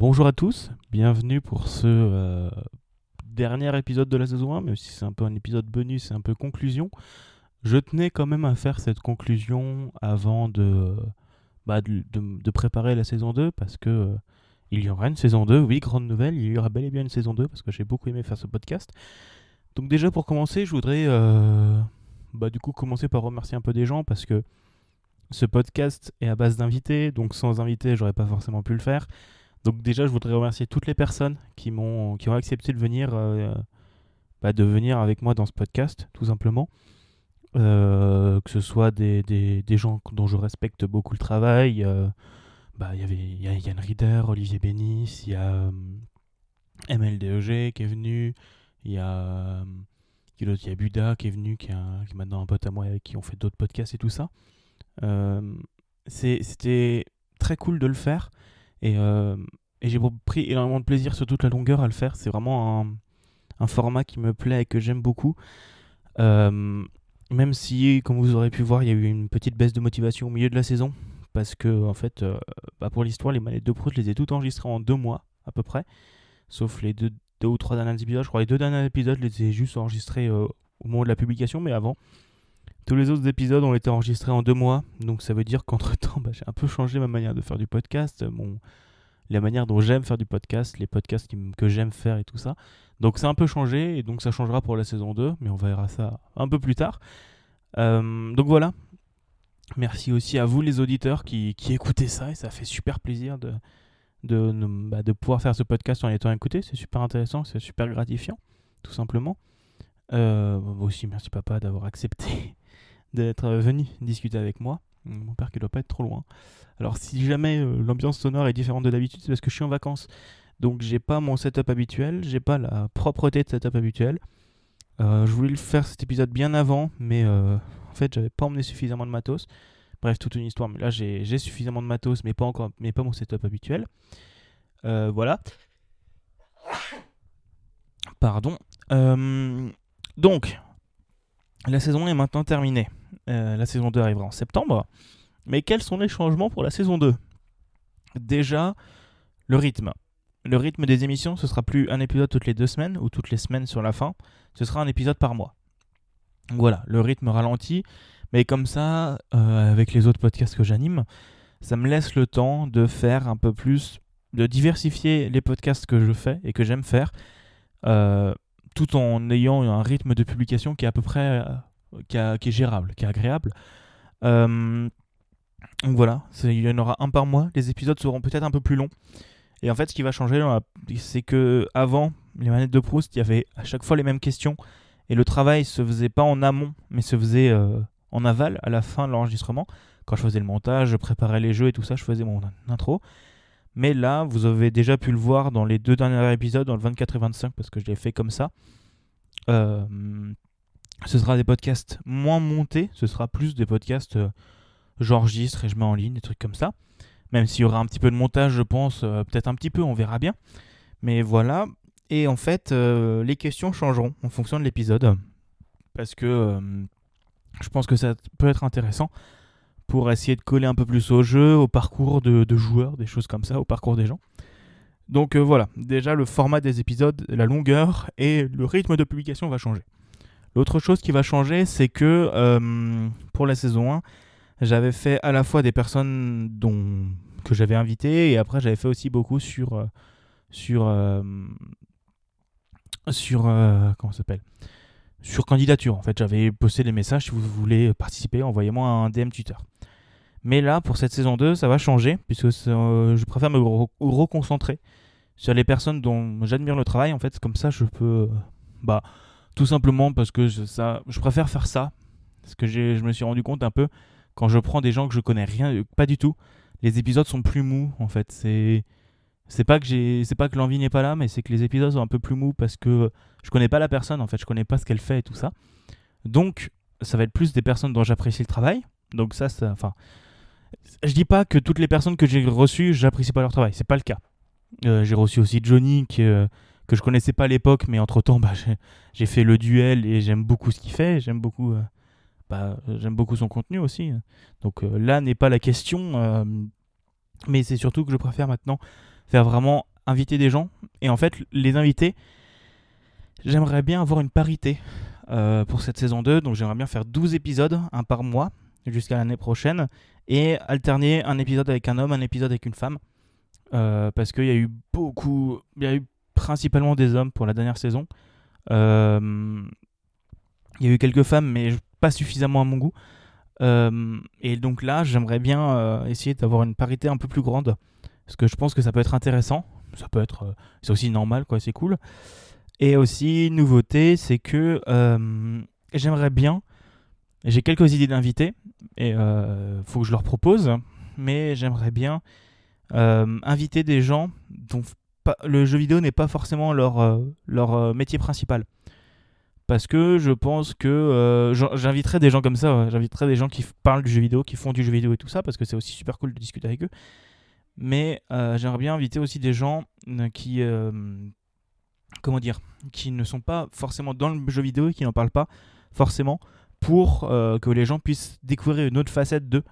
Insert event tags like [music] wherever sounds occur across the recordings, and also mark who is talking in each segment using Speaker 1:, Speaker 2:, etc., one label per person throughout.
Speaker 1: Bonjour à tous, bienvenue pour ce euh, dernier épisode de la saison 1, mais aussi c'est un peu un épisode bonus c'est un peu conclusion. Je tenais quand même à faire cette conclusion avant de, bah, de- de préparer la saison 2 parce que euh, il y aura une saison 2, oui, grande nouvelle, il y aura bel et bien une saison 2 parce que j'ai beaucoup aimé faire ce podcast. Donc déjà pour commencer, je voudrais euh, bah, du coup commencer par remercier un peu des gens parce que ce podcast est à base d'invités, donc sans invités, j'aurais pas forcément pu le faire. Donc déjà, je voudrais remercier toutes les personnes qui m'ont qui ont accepté de venir euh, bah, de venir avec moi dans ce podcast, tout simplement. Euh, que ce soit des, des, des gens dont je respecte beaucoup le travail. euh, bah, il y avait y a Yann Rieder, Olivier Bénis, il y a MLDEG qui est venu, il y a il y a Buda qui est venu, qui est, qui est maintenant un pote à moi avec qui on fait d'autres podcasts et tout ça. Euh, C'était très cool de le faire et, et j'ai pris énormément de plaisir sur toute la longueur à le faire. C'est vraiment un, un format qui me plaît et que j'aime beaucoup. Même si, comme vous aurez pu voir, il y a eu une petite baisse de motivation au milieu de la saison. Parce que, en fait, euh, bah, pour l'histoire, les manettes de Pro, je les ai toutes enregistrées en deux mois, à peu près. Sauf les deux, ou trois derniers épisodes. Je crois les deux derniers épisodes, je les ai juste enregistrés euh, au moment de la publication, mais avant. Tous les autres épisodes ont été enregistrés en deux mois. Donc ça veut dire qu'entre temps, [laughs] j'ai un peu changé ma manière de faire du podcast. La manière dont j'aime faire du podcast, les podcasts que j'aime faire et tout ça. Donc a un peu changé et donc ça changera pour la saison 2, mais on verra ça un peu plus tard. Euh, donc voilà. Merci aussi à vous les auditeurs qui, qui écoutez ça et ça fait super plaisir de, bah, de pouvoir faire ce podcast en étant écouté. C'est super intéressant, c'est super gratifiant, tout simplement. Euh, aussi, merci papa d'avoir accepté [laughs] d'être venu discuter avec moi. Mon père qui doit pas être trop loin. Alors si jamais euh, l'ambiance sonore est différente de d'habitude, c'est parce que je suis en vacances. Donc j'ai pas mon setup habituel, j'ai pas la propreté de setup habituel. Euh, je voulais le faire cet épisode bien avant, mais euh, en fait j'avais pas emmené suffisamment de matos. Bref, toute une histoire. Mais là j'ai suffisamment de matos, mais pas encore, mais pas mon setup habituel. Voilà. Pardon. Donc, la saison 1 est maintenant terminée. Euh, la saison 2 arrivera en septembre. Mais quels sont les changements pour la saison 2 Déjà, le rythme. Le rythme des émissions, ce sera plus un épisode toutes les deux semaines ou toutes les semaines sur la fin. Ce sera un épisode par mois. Voilà, le rythme ralentit. Mais comme ça, euh, avec les autres podcasts que j'anime, ça me laisse le temps de faire un peu plus, de diversifier les podcasts que je fais et que j'aime faire, euh, tout en ayant un rythme de publication qui est à peu près, qui, est gérable, qui est agréable. Euh, donc voilà, il y en aura un par mois. Les épisodes seront peut-être un peu plus longs. Et en fait, ce qui va changer, c'est que avant les manettes de Proust, il y avait à chaque fois les mêmes questions et le travail se faisait pas en amont, mais se faisait euh, en aval à la fin de l'enregistrement. Quand je faisais le montage, je préparais les jeux et tout ça, je faisais mon intro. Mais là, vous avez déjà pu le voir dans les deux derniers épisodes, dans le 24 et 25, parce que je l'ai fait comme ça. Euh, ce sera des podcasts moins montés, ce sera plus des podcasts euh, j'enregistre et je mets en ligne, des trucs comme ça. Même s'il y aura un petit peu de montage, je pense, euh, peut-être un petit peu, on verra bien. Mais voilà. Et en fait, euh, les questions changeront en fonction de l'épisode. Parce que je pense que ça peut être intéressant pour essayer de coller un peu plus au jeu, au parcours de, joueurs, des choses comme ça, au parcours des gens. Donc voilà, déjà le format des épisodes, la longueur et le rythme de publication va changer. L'autre chose qui va changer, c'est que euh, pour la saison 1, j'avais fait à la fois des personnes dont, que j'avais invitées et après j'avais fait aussi beaucoup sur euh, sur euh, sur comment s'appelle? Sur candidature en fait. J'avais posté les messages. Si vous voulez participer envoyez-moi un DM Twitter. Mais là pour cette saison 2 ça va changer puisque je préfère me re- reconcentrer sur les personnes dont j'admire le travail. En fait comme ça je peux bah tout simplement parce que je, ça je préfère faire ça parce que je me suis rendu compte un peu quand je prends des gens que je connais rien, euh, pas du tout, les épisodes sont plus mous en fait. C'est pas que j'ai c'est pas que l'envie n'est pas là, mais c'est que les épisodes sont un peu plus mous parce que je connais pas la personne en fait, je connais pas ce qu'elle fait et tout ça. Donc ça va être plus des personnes dont j'apprécie le travail. Donc ça, ça enfin je dis pas que toutes les personnes que j'ai reçues, j'apprécie pas leur travail, c'est pas le cas. Euh, j'ai reçu aussi Johnny que, euh, que je connaissais pas à l'époque, mais entre temps, bah, j'ai- fait le duel et j'aime beaucoup ce qu'il fait. J'aime beaucoup, euh, bah, j'aime beaucoup son contenu aussi. Donc euh, là n'est pas la question, euh, mais c'est surtout que je préfère maintenant faire vraiment inviter des gens. Et en fait, les invités, j'aimerais bien avoir une parité pour cette saison 2. Donc j'aimerais bien faire 12 épisodes, un par mois, jusqu'à l'année prochaine. Et alterner un épisode avec un homme, un épisode avec une femme. Parce qu'il y a eu beaucoup... Il y a eu principalement des hommes pour la dernière saison. Euh, il y a eu quelques femmes, mais pas suffisamment à mon goût. et donc là, j'aimerais bien essayer d'avoir une parité un peu plus grande. Parce que je pense que ça peut être intéressant. Ça peut être... c'est aussi normal, quoi, c'est cool. Et aussi, nouveauté, c'est que euh, j'aimerais bien, j'ai quelques idées d'invités, et euh, faut que je leur propose, mais j'aimerais bien euh, inviter des gens dont le jeu vidéo n'est pas forcément leur, leur métier principal. Parce que je pense que j'inviterai des gens comme ça, j'inviterai des gens qui parlent du jeu vidéo, qui font du jeu vidéo et tout ça, parce que c'est aussi super cool de discuter avec eux. Mais j'aimerais bien inviter aussi des gens qui, comment dire, qui ne sont pas forcément dans le jeu vidéo et qui n'en parlent pas forcément pour euh, que les gens puissent découvrir une autre facette d'eux.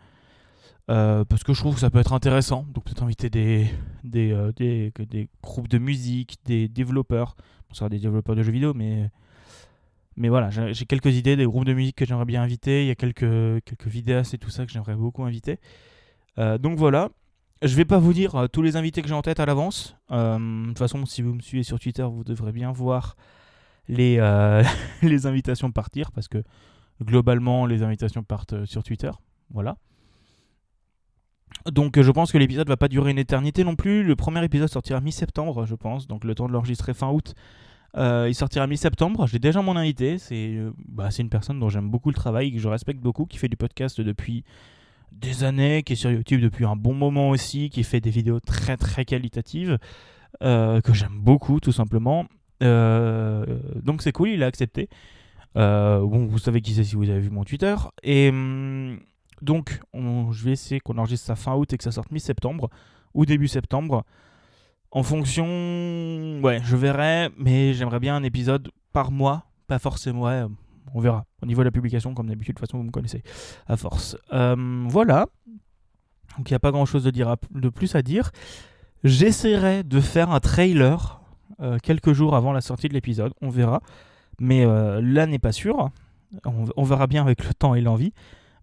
Speaker 1: Euh, parce que je trouve que ça peut être intéressant. Donc peut-être inviter des, des, euh, des, des, groupes de musique, des développeurs. ce sera des développeurs de jeux vidéo, mais, mais voilà, j'ai quelques idées des groupes de musique que j'aimerais bien inviter. Il y a quelques, quelques vidéastes et tout ça que j'aimerais beaucoup inviter. donc voilà, je vais pas vous dire euh, tous les invités que j'ai en tête à l'avance. Euh, de toute façon, si vous me suivez sur Twitter, vous devrez bien voir les, euh, [laughs] les invitations partir parce que globalement, les invitations partent sur Twitter. Voilà. Donc je pense que l'épisode va pas durer une éternité non plus. Le premier épisode sortira mi-septembre, je pense. Donc le temps de l'enregistrer fin août. il sortira mi-septembre. J'ai déjà mon invité. C'est bah, une personne dont j'aime beaucoup le travail, que je respecte beaucoup, qui fait du podcast depuis des années, qui est sur YouTube depuis un bon moment aussi, qui fait des vidéos très très qualitatives, euh, que j'aime beaucoup tout simplement. Euh, donc c'est cool, il a accepté. Euh, bon, vous savez qui c'est si vous avez vu mon Twitter. Et donc, je vais essayer qu'on enregistre ça fin août et que ça sorte mi-septembre ou début septembre. En fonction, ouais, je verrai, mais j'aimerais bien un épisode par mois, pas forcément, ouais, on verra. Au niveau de la publication, comme d'habitude, de toute façon, vous me connaissez à force. Euh, voilà. Donc il n'y a pas grand chose de plus à dire. J'essaierai de faire un trailer euh, quelques jours avant la sortie de l'épisode. On verra. Mais euh, là n'est pas sûr. On, verra bien avec le temps et l'envie.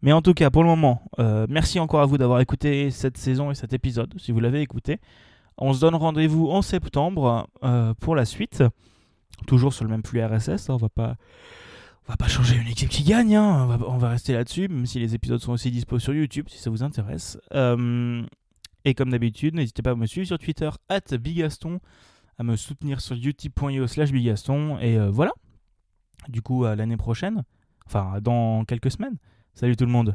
Speaker 1: Mais en tout cas, pour le moment, merci encore à vous d'avoir écouté cette saison et cet épisode, si vous l'avez écouté. On se donne rendez-vous en septembre pour la suite. Toujours sur le même flux RSS. Hein, on va pas on va pas changer une équipe qui gagne, hein. on, va, rester là-dessus, même si les épisodes sont aussi dispo sur YouTube, si ça vous intéresse. Euh, et comme d'habitude, n'hésitez pas à me suivre sur Twitter, at Bigaston, à me soutenir sur youtube.io slash Bigaston, et euh, voilà. Du coup, à l'année prochaine, enfin dans quelques semaines. Salut tout le monde